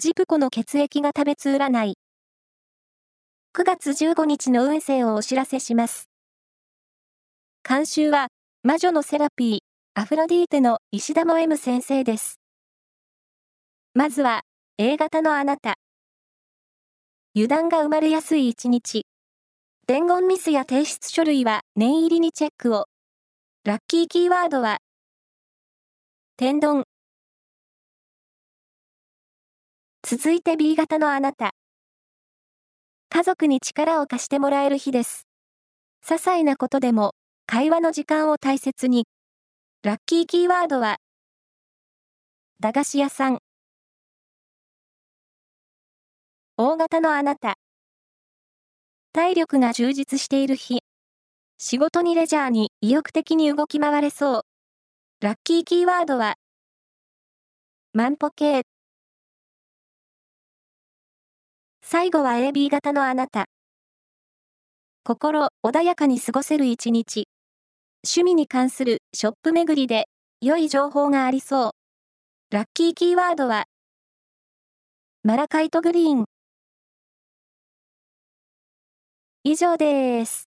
ジプコの血液が食べつ占い。9月15日の運勢をお知らせします。監修は、魔女のセラピー、アフロディーテの石田も M 先生です。まずは、A 型のあなた。油断が生まれやすい一日。伝言ミスや提出書類は念入りにチェックを。ラッキーキーワードは、天丼。続いて B 型のあなた。家族に力を貸してもらえる日です。些細なことでも、会話の時間を大切に。ラッキーキーワードは、駄菓子屋さん。大型のあなた。体力が充実している日。仕事にレジャーに意欲的に動き回れそう。ラッキーキーワードは、万歩計。最後は AB 型のあなた。心穏やかに過ごせる一日。趣味に関するショップ巡りで良い情報がありそう。ラッキーキーワードは、マラカイトグリーン。以上です。